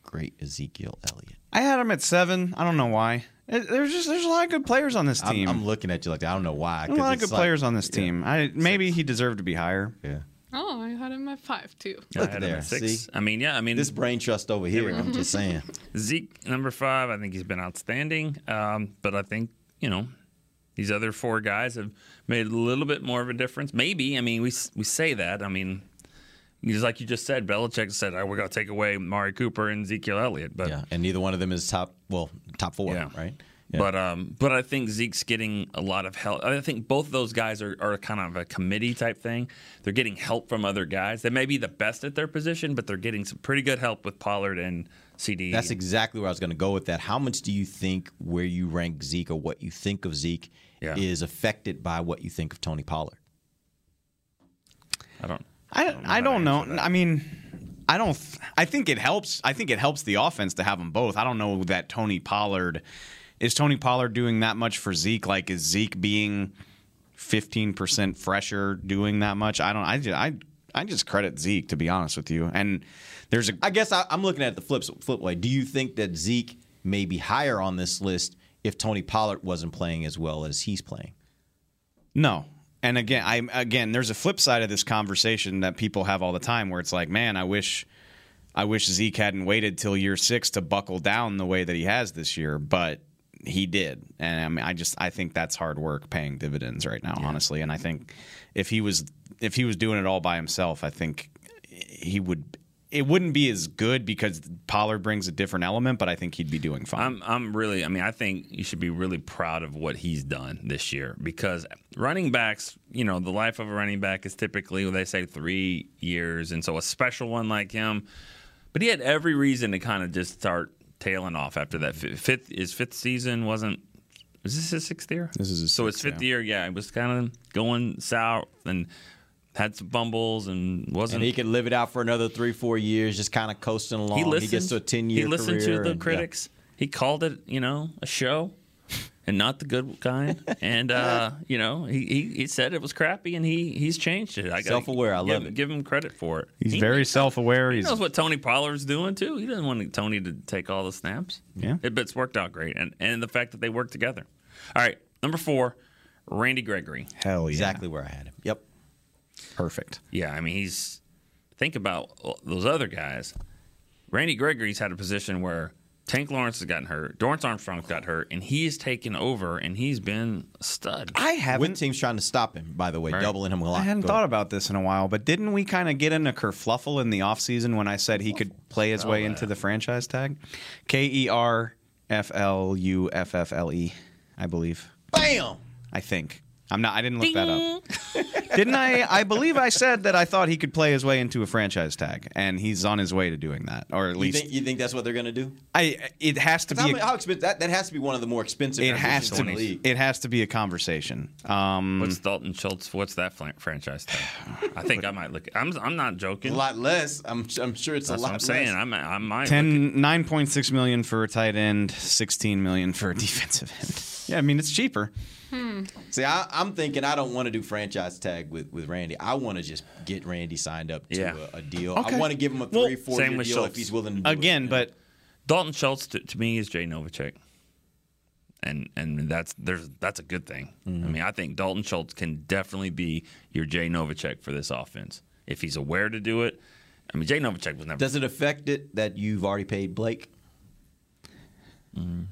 Great Ezekiel Elliott. I had him at seven. I don't know why. It- there's just there's a lot of good players on this I'm, team. I'm looking at you like that. I don't know why. There's a lot of good like- players on this yeah. team. I maybe he deserved to be higher. Yeah. Oh, I had him at five too. I Look had at him at six. See? I mean, yeah, I mean This brain trust over here. I'm just saying. Zeke number five. I think he's been outstanding. Um, but I think you know these other four guys have made a little bit more of a difference. Maybe. I mean, we we say that. I mean, just like you just said, Belichick said, oh, "We're going to take away Mari Cooper and Ezekiel Elliott." But Yeah, and neither one of them is top. Well, top four, Yeah. right? Yeah. But um, but I think Zeke's getting a lot of help. I think both of those guys are, are kind of a committee type thing. They're getting help from other guys. They may be the best at their position, but they're getting some pretty good help with Pollard and CeeDee. That's exactly where I was going to go with that. How much do you think where you rank Zeke or what you think of Zeke Yeah. is affected by what you think of Tony Pollard? I don't. I I don't know. I mean, I don't. th- I think it helps. I think it helps the offense to have them both. I don't know that Tony Pollard is Tony Pollard doing that much for Zeke. Like, is Zeke being fifteen percent fresher doing that much. I don't. I just, I I just credit Zeke to be honest with you. And there's a I guess I, I'm looking at the flip flip way. Do you think that Zeke may be higher on this list if Tony Pollard wasn't playing as well as he's playing? No. And again, I again, there's a flip side of this conversation that people have all the time, where it's like, man, I wish, I wish Zeke hadn't waited till year six to buckle down the way that he has this year, but he did. And I mean, I just, I think that's hard work paying dividends right now, honestly. And I think if he was, if he was doing it all by himself, I think he would. It wouldn't be as good because Pollard brings a different element, but I think he'd be doing fine. I'm I'm really I mean I think you should be really proud of what he's done this year because running backs, you know, the life of a running back is typically they say 3 years and so a special one like him but he had every reason to kind of just start tailing off after that Fi- fifth his fifth season wasn't is this his sixth year? This is his so his sixth, fifth yeah. year, yeah, it was kind of going south and had some fumbles and wasn't And he could live it out for another three, four years, just kind of coasting along. he listened. gets to a ten year He listened to the and- critics. He called it, you know, a show, and not the good kind. And uh, you know, he, he he said it was crappy, and he he's changed it. I Self-aware, I give, love it. Give him credit for it. He's He- very self-aware. He knows what Tony Pollard's doing too. He doesn't want Tony to take all the snaps. Yeah. it, but it's worked out great, and and the fact that they work together. All right, number four, Randy Gregory. hell yeah, exactly where I had him. Yep. Perfect. Yeah, I mean, he's think about those other guys. Randy Gregory's had a position where Tank Lawrence has gotten hurt, Dorance Armstrong's got hurt, and he's taken over, and he's been stud. I haven't. With teams trying to stop him, by the way, Right. doubling him a lot. I hadn't Go thought ahead. about this in a while, but didn't we kind of get in a kerfluffle in the offseason when I said he could play his way oh, into the franchise tag? K E R F L U F F L E, I believe. Bam! I think. I'm not. I didn't look that up. Didn't I? I believe I said that I thought he could play his way into a franchise tag, and he's on his way to doing that, or at You least think, you think that's what they're going to do? I. It has to How, be. mu- A, how expensive? That, that has to be one of the more expensive. it has to. in the league. It has to be a conversation. Um, What's Dalton Schultz? What's that franchise tag? I think I might look. I'm I'm not joking. a lot less. I'm, I'm sure it's That's a what lot I'm saying. less. I'm. I might. look 10, 9.6 million for a tight end, 16 million for a defensive end. Yeah, I mean it's cheaper. Hmm. See, I, I'm thinking I don't want to do franchise tag with, with Randy. I want to just get Randy signed up to Yeah. a, a deal. Okay. I want to give him a Well, three, four year with deal if he's willing to do Again, it. but Dalton Schultz to, to me is Jay Novacek, and and that's there's that's a good thing. I mm-hmm. mean, I think Dalton Schultz can definitely be your Jay Novacek for this offense if he's aware to do it. I mean, Jay Novacek was never. Does it affect it that you've already paid Blake? Mm.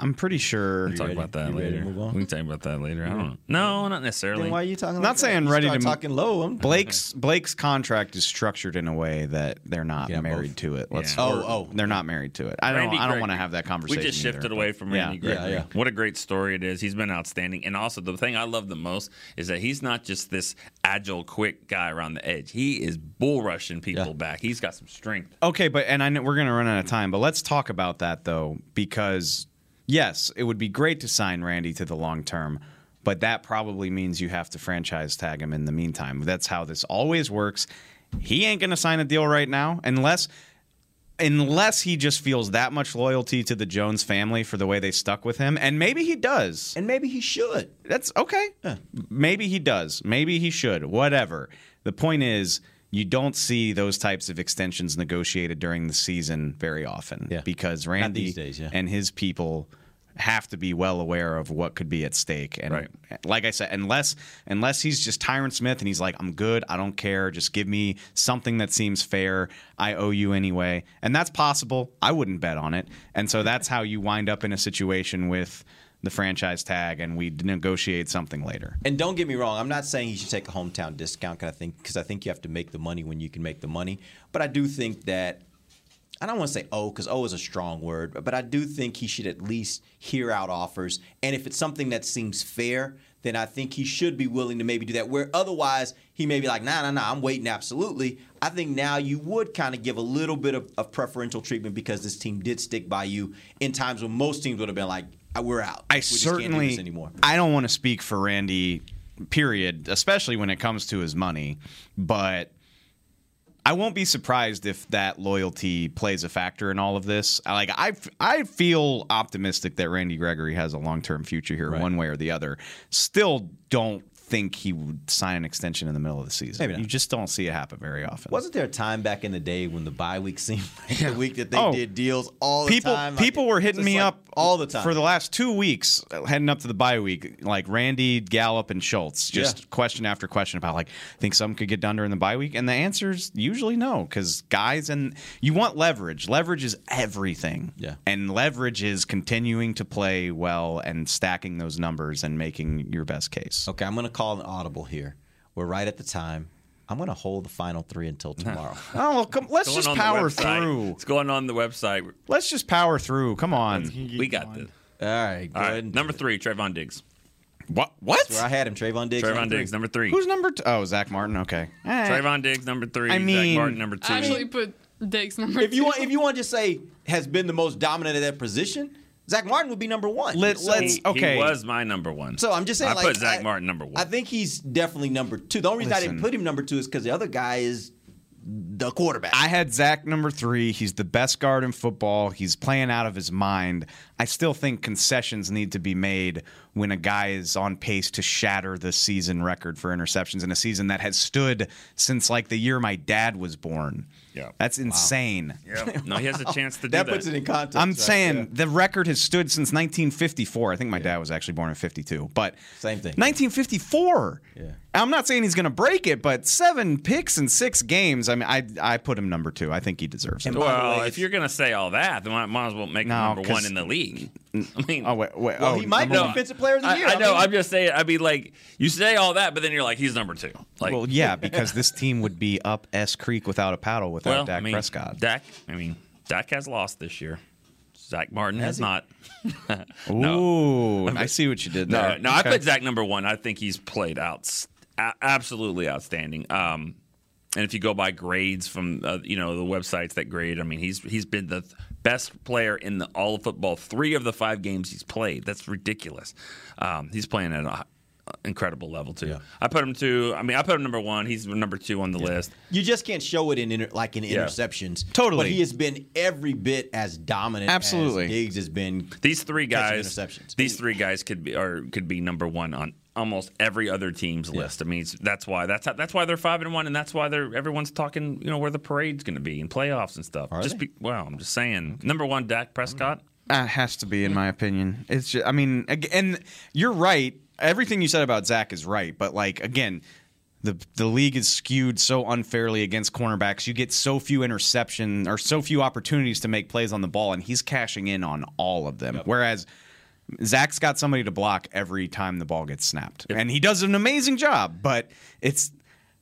I'm pretty sure. we can talk ready? about that You later. We can talk about that later. I don't. Know. No, not necessarily. Then why are you talking? Not like that? saying You ready start to- talking low. I'm, Blake's Blake's contract is structured in a way that they're not Yeah, married both. to it. Let's, Yeah. Oh, oh. they're not married to it. I don't. Randy I don't Gregory. want to have that conversation. We just shifted either, away but- from yeah. Gregory. Yeah, yeah. What a great story it is. He's been outstanding. And also, the thing I love the most is that he's not just this agile, quick guy around the edge. He is bull rushing people Yeah. back. He's got some strength. Okay, but and I know we're going to run out of time, but let's talk about that though, because yes, it would be great to sign Randy to the long term, but that probably means you have to franchise tag him in the meantime. That's how this always works. He ain't going to sign a deal right now unless unless he just feels that much loyalty to the Jones family for the way they stuck with him, and maybe he does. and maybe he should. That's okay. Maybe he does. Maybe he should. Whatever. The point is, you don't see those types of extensions negotiated during the season very often Yeah. because Randy these days, yeah. and his people have to be well aware of what could be at stake. And Right. like I said, unless unless he's just Tyron Smith and he's like, I'm good, I don't care, just give me something that seems fair. I owe you anyway. And that's possible. I wouldn't bet on it. And so that's how you wind up in a situation with the franchise tag and we negotiate something later. And don't get me wrong, I'm not saying he should take a hometown discount because I think because I think you have to make the money when you can make the money. But I do think that I don't want to say oh because oh is a strong word, but I do think he should at least hear out offers. And if it's something that seems fair, then I think he should be willing to maybe do that. Where otherwise he may be like, nah, nah, nah, I'm waiting. Absolutely. I think now you would kind of give a little bit of, of preferential treatment because this team did stick by you in times when most teams would have been like, "Ah, we're out. I we do certainly anymore. I don't want to speak for Randy period, especially when it comes to his money, but I won't be surprised if that loyalty plays a factor in all of this. I- Like I, I feel optimistic that Randy Gregory has a long term future here, one way or the other. Still, don't think he would sign an extension in the middle of the season. Maybe not. You just don't see it happen very often. Wasn't there a time back in the day when the bye week seemed like the week that they Oh. did deals all the people time? Like, people were hitting me like up all the time for the last two weeks uh, heading up to the bye week like randy gallup and schultz just Yeah. question after question about like think something could get done during the bye week and the answer's usually no because guys and you want leverage leverage is everything Yeah. and leverage is continuing to play well and stacking those numbers and making your best case Okay, I'm going to call an audible here. We're right at the time. I'm going to hold the final three until tomorrow. oh well, come, let's just power through It's going on the website. let's just power through come on We got this. All right, go All ahead. right, and- number three, Trevon Diggs. what what Where I had him, Trevon Diggs. Trevon number Diggs, number three. who's number two? Oh, zach martin okay Eh. Trevon Diggs, number three. I mean- Zach Martin, number two. I actually put Diggs number If you two. want, if you want to just say has been the most dominant at that position, Zach Martin would be number one. Let- So- let's- He- okay. He was my number one. So I'm just saying, I like, put Zach I- Martin number one. I think he's definitely number two. The only reason I didn't put him number two is because the other guy is the quarterback. I had Zach number three. He's the best guard in football. He's playing out of his mind. I still think concessions need to be made when a guy is on pace to shatter the season record for interceptions in a season that has stood since like the year my dad was born. Yeah. That's insane. yeah. No, he has a chance to do that that. puts it in context. I'm right? saying Yeah. the record has stood since 1954. I think my dad was actually born in 52, but Same thing. 1954. Yeah. I'm not saying he's going to break it, but seven picks in six games. I mean, I I put him number two. I think he deserves it. And by the well, way, if you're gonna say all that, then I might as well make him No, number 'cause- one in the league. I mean, Oh wait, wait. Well, oh, he might number be one. defensive player of the I, year. I know. mean, I'm just saying. I mean, like you say all that, but then you're like, he's number two. Like, well, yeah, because this team would be up S Creek without a paddle without well, Dak I mean, Prescott. Dak. I mean, Dak has lost this year. Zach Martin has, he? not. Ooh, I see what you did there. no, I Okay. put Zach number one. I think he's played out absolutely outstanding. Um, and if you go by grades from uh, you know the websites that grade, I mean he's he's been the th- best player in the all of football. Three of the five games he's played. That's ridiculous. Um, he's playing at an incredible level too. I put him two. I mean I put him number one. He's number two on the list. you just can't show it in inter- like in Yeah. interceptions. Totally. But he has been every bit as dominant. Absolutely. as Diggs has been. These three guys, interceptions. these three guys could be or could be number one on almost every other team's list. I mean, that's why that's how, that's why they're five and one, and that's why they're everyone's talking. You know where the parade's going to be and playoffs and stuff. Are just be well, I'm just saying. Number one, Dak Prescott. Uh, that has to be, in my opinion. It's just, I mean, and you're right. Everything you said about Zach is right, but like again, the the league is skewed so unfairly against cornerbacks. You get so few interception or so few opportunities to make plays on the ball, and he's cashing in on all of them. Whereas Zach's got somebody to block every time the ball gets snapped, and he does an amazing job. But it's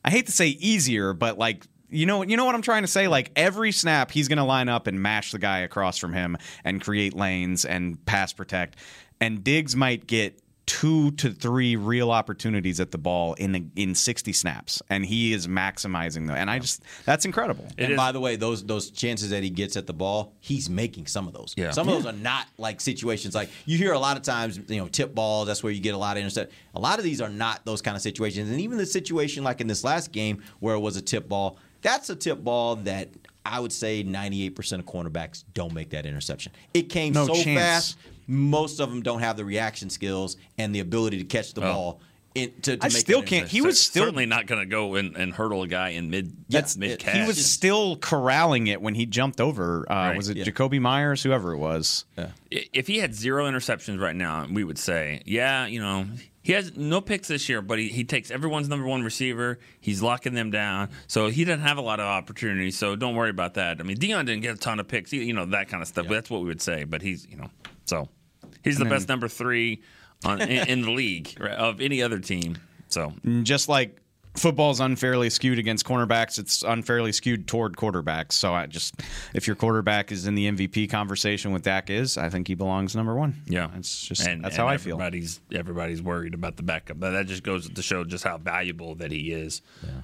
I hate to say easier, but like you know you know what I'm trying to say. Like every snap, he's going to line up and mash the guy across from him and create lanes and pass protect. And Diggs might get two to three real opportunities at the ball in in 60 snaps, and he is maximizing them. And I just that's incredible. and by the way, those those chances that he gets at the ball, he's making some of those. Yeah. Some of those are not like situations like you hear a lot of times, you know, tip balls. That's where you get a lot of intercept. A lot of these are not those kind of situations. And even the situation like in this last game where it was a tip ball, that's a tip ball that I would say 98% of cornerbacks don't make that interception. It came No so chance. fast. Most of them don't have the reaction skills and the ability to catch the Well, ball. In, to, to I make still can't. He was still certainly not going to go and, and hurdle a guy in mid That's- mid catch. he was still corralling it when he jumped over. Uh, Right. Was it Yeah. Jakobi Meyers, whoever it was? if he had zero interceptions right now, we would say, yeah, you know, he has no picks this year, but he, he takes everyone's number one receiver. He's locking them down. So he doesn't have a lot of opportunities. So don't worry about that. I mean, Deion didn't get a ton of picks, you know, that kind of stuff. That's what we would say. But he's, you know, so he's the And then- best number three on, in, in the league right, of any other team. So just like football's unfairly skewed against cornerbacks, it's unfairly skewed toward quarterbacks. So I just, if your quarterback is in the MVP conversation with Dak is, I think he belongs number one. Yeah, it's just and, that's and how I feel. Everybody's everybody's worried about the backup, but that just goes to show just how valuable that he is.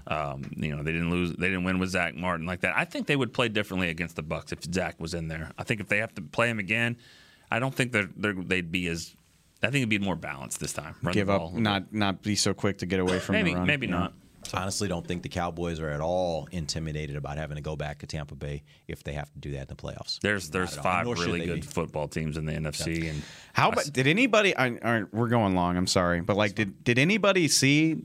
Um, you know, they didn't lose, they didn't win with Zach Martin like that. I think they would play differently against the Bucs if Zach was in there. I think if they have to play him again, I don't think they're, they're they'd be as. I think it'd be more balanced this time. Run Give the ball. up, not not be so quick to get away from maybe the run. maybe Yeah. not. honestly don't think the Cowboys are at all intimidated about having to go back to Tampa Bay if they have to do that in the playoffs. There's there's Not at all. five really good be. football teams in the NFC, and How about did anybody? I, I, we're going long. I'm sorry, but like, did did anybody see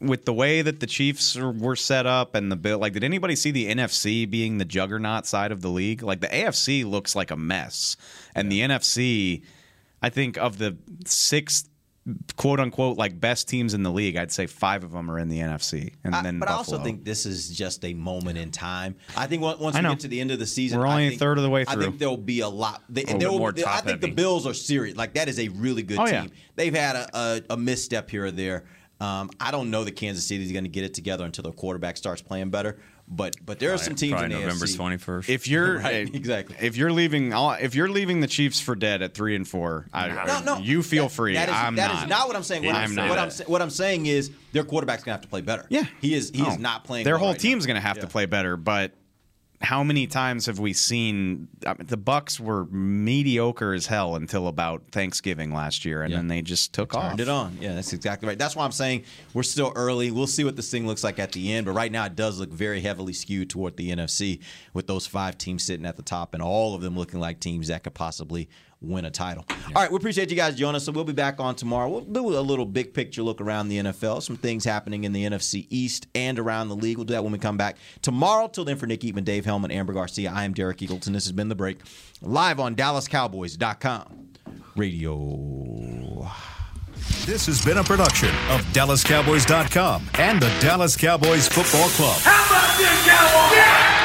with the way that the Chiefs were set up and the bill? Like, did anybody see the NFC being the juggernaut side of the league? Like, the AFC looks like a mess, and the NFC, I think of the six quote unquote like best teams in the league, I'd say five of them are in the NFC, and I- then but I also think this is just a moment in time. I think once I we get to the end of the season, We're I only a third of the way through. I think there'll be a lot. They, A there will- more I think the. Bills are serious. Like that is a really good Oh, team. yeah. They've had a, a, a misstep here or there. Um, I don't know that Kansas City is going to get it together until their quarterback starts playing better. But but there are some teams in November twenty first. If you're Right, exactly. if you're leaving, if you're leaving the Chiefs for dead at three and four, I, No, no. you feel free. That is, I'm that not. is not what I'm saying. What, I'm I'm, not. what I'm what I'm saying is their quarterback's gonna have to play better. Yeah, he is. He Oh. is not playing. Their whole right team's going to have Yeah. to play better, but how many times have we seen I mean, the Bucs were mediocre as hell until about Thanksgiving last year, and then they just took off. Turned it on. Yeah, that's exactly right. That's why I'm saying we're still early. We'll see what this thing looks like at the end. But right now, it does look very heavily skewed toward the NFC with those five teams sitting at the top and all of them looking like teams that could possibly win a title. All right, we appreciate you guys joining us. So we'll be back on tomorrow. We'll do a little big picture look around the NFL, some things happening in the NFC East and around the league. We'll do that when we come back tomorrow. Till then, for Nick Eatman, Dave Helman, Amber Garcia, I am Derek Eagleton. This has been The Break, live on DallasCowboys.com radio. This has been a production of DallasCowboys.com and the Dallas Cowboys Football Club. How about this, Cowboys?